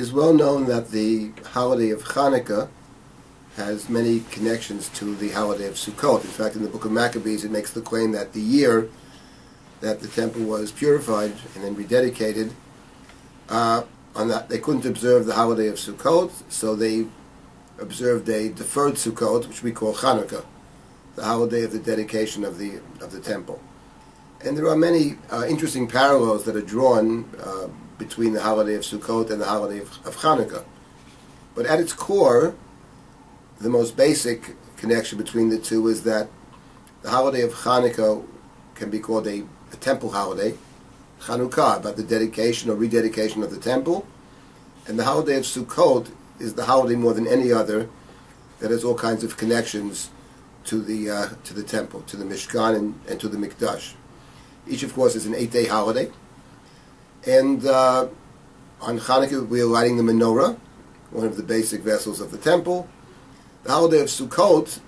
is well known that the holiday of Hanukkah has many connections to the holiday of Sukkot. In fact, in the book of Maccabees, it makes the claim that the year that the temple was purified and then rededicated, uh, on that they couldn't observe the holiday of Sukkot, so they observed a deferred Sukkot, which we call Hanukkah, the holiday of the dedication of the of the temple. And there are many uh, interesting parallels that are drawn uh, between the holiday of Sukkot and the holiday of, of Hanukkah. But at its core, the most basic connection between the two is that the holiday of Hanukkah can be called a, a temple holiday, Chanukah, about the dedication or rededication of the temple, and the holiday of Sukkot is the holiday more than any other that has all kinds of connections to the uh, to the temple, to the Mishkan, and, and to the Mikdash. Each, of course, is an eight-day holiday, and uh, on Hanukkah we are lighting the menorah, one of the basic vessels of the temple. The holiday of Sukkot,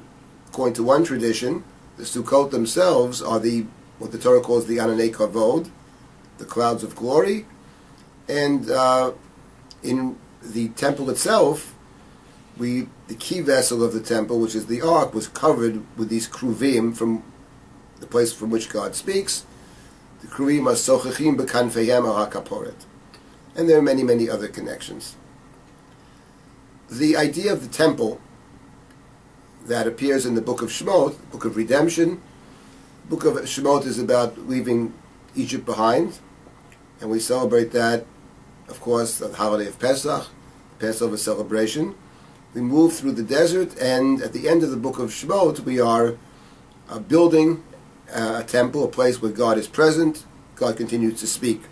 according to one tradition, the Sukkot themselves are the what the Torah calls the Ananei Kavod, the clouds of glory, and uh, in the temple itself, we the key vessel of the temple, which is the ark, was covered with these kruvim from the place from which God speaks. The kruvim are sochachim bekanfeyem kaporet, and there are many many other connections. The idea of the temple that appears in the book of Shemot, book of redemption. Book of Shemot is about leaving Egypt behind, and we celebrate that, of course, the holiday of Pesach, the Passover celebration. We move through the desert, and at the end of the book of Shemot, we are uh, building a temple, a place where God is present. God continues to speak.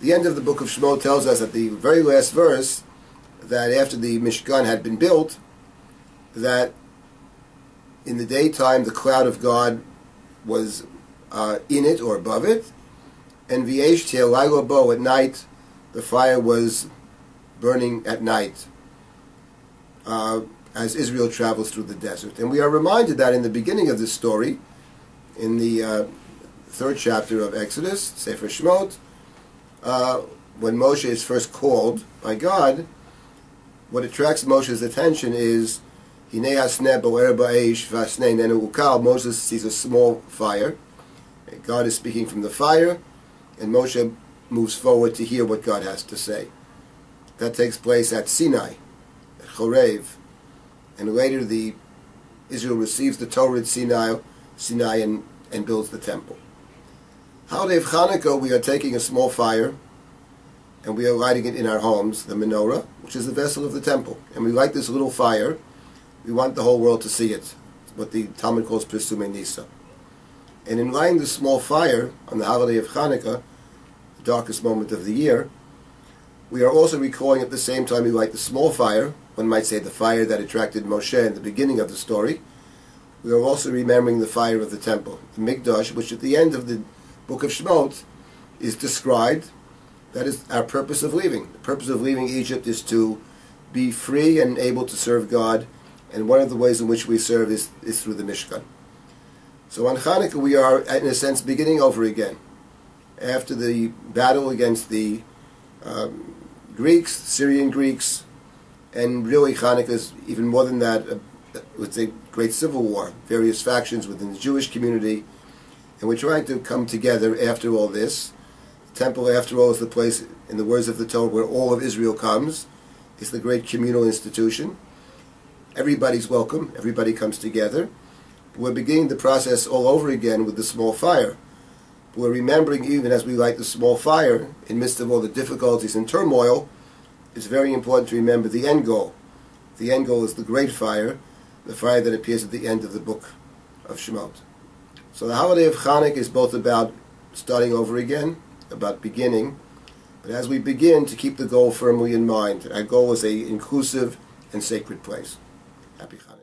The end of the book of Shemot tells us at the very last verse that after the Mishkan had been built, that in the daytime the cloud of God was uh, in it or above it, and V'yeshtia Laila at night the fire was burning at night uh, as Israel travels through the desert. And we are reminded that in the beginning of this story, in the uh, third chapter of Exodus, Sefer Shemot, uh, when Moshe is first called by God, what attracts Moshe's attention is Moses sees a small fire. God is speaking from the fire, and Moshe moves forward to hear what God has to say. That takes place at Sinai, at Chorev, and later the Israel receives the Torah at Sinai, Sinai and, and builds the temple. Holiday of Hanukkah, we are taking a small fire and we are lighting it in our homes, the menorah, which is the vessel of the temple. And we light this little fire we want the whole world to see it. what the Talmud calls Pirsume Nisa. And in lighting this small fire on the holiday of Hanukkah, the darkest moment of the year, we are also recalling at the same time we light the small fire, one might say the fire that attracted Moshe in the beginning of the story. We are also remembering the fire of the temple, the Mikdash, which at the end of the book of Shemot is described. That is our purpose of leaving. The purpose of leaving Egypt is to be free and able to serve God and one of the ways in which we serve is, is through the Mishkan. So on Hanukkah, we are, in a sense, beginning over again. After the battle against the um, Greeks, Syrian Greeks, and really Hanukkah is even more than that, uh, it's a great civil war, various factions within the Jewish community, and we're trying to come together after all this. The temple, after all, is the place, in the words of the Torah, where all of Israel comes. It's the great communal institution everybody's welcome, everybody comes together. We're beginning the process all over again with the small fire. We're remembering, even as we light the small fire, in midst of all the difficulties and turmoil, it's very important to remember the end goal. The end goal is the great fire, the fire that appears at the end of the book of Shemot. So the holiday of Chanukah is both about starting over again, about beginning, but as we begin, to keep the goal firmly in mind. Our goal is a inclusive and sacred place. Happy Hanukkah.